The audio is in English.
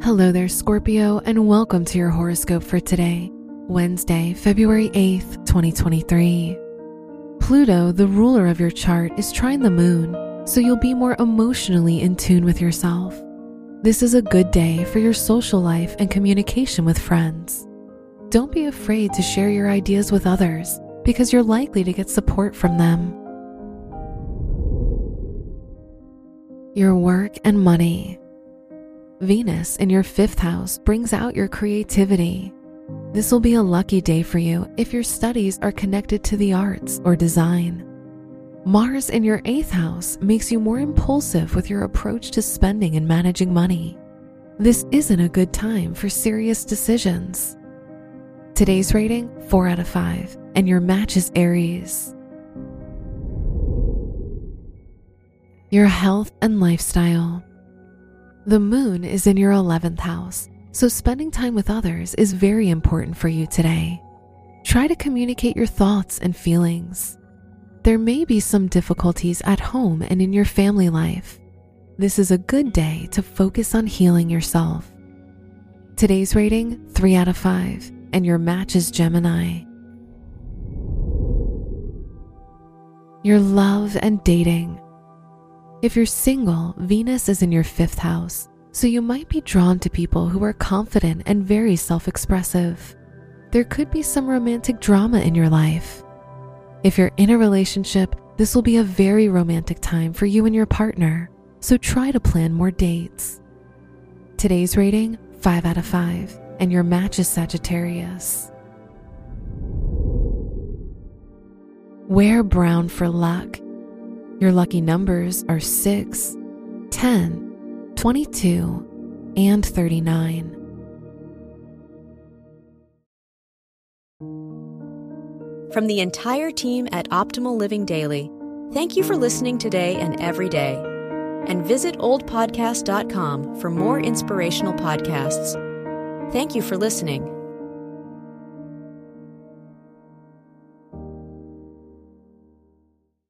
Hello there, Scorpio, and welcome to your horoscope for today, Wednesday, February 8th, 2023. Pluto, the ruler of your chart, is trining the moon, so you'll be more emotionally in tune with yourself. This is a good day for your social life and communication with friends. Don't be afraid to share your ideas with others because you're likely to get support from them. Your work and money. Venus in your fifth house brings out your creativity. This will be a lucky day for you if your studies are connected to the arts or design. Mars in your eighth house makes you more impulsive with your approach to spending and managing money. This isn't a good time for serious decisions. Today's rating 4 out of 5, and your match is Aries. Your health and lifestyle. The moon is in your 11th house, so spending time with others is very important for you today. Try to communicate your thoughts and feelings. There may be some difficulties at home and in your family life. This is a good day to focus on healing yourself. Today's rating 3 out of 5, and your match is Gemini. Your love and dating. If you're single, Venus is in your fifth house, so you might be drawn to people who are confident and very self expressive. There could be some romantic drama in your life. If you're in a relationship, this will be a very romantic time for you and your partner, so try to plan more dates. Today's rating 5 out of 5, and your match is Sagittarius. Wear brown for luck. Your lucky numbers are 6, 10, 22, and 39. From the entire team at Optimal Living Daily, thank you for listening today and every day. And visit oldpodcast.com for more inspirational podcasts. Thank you for listening.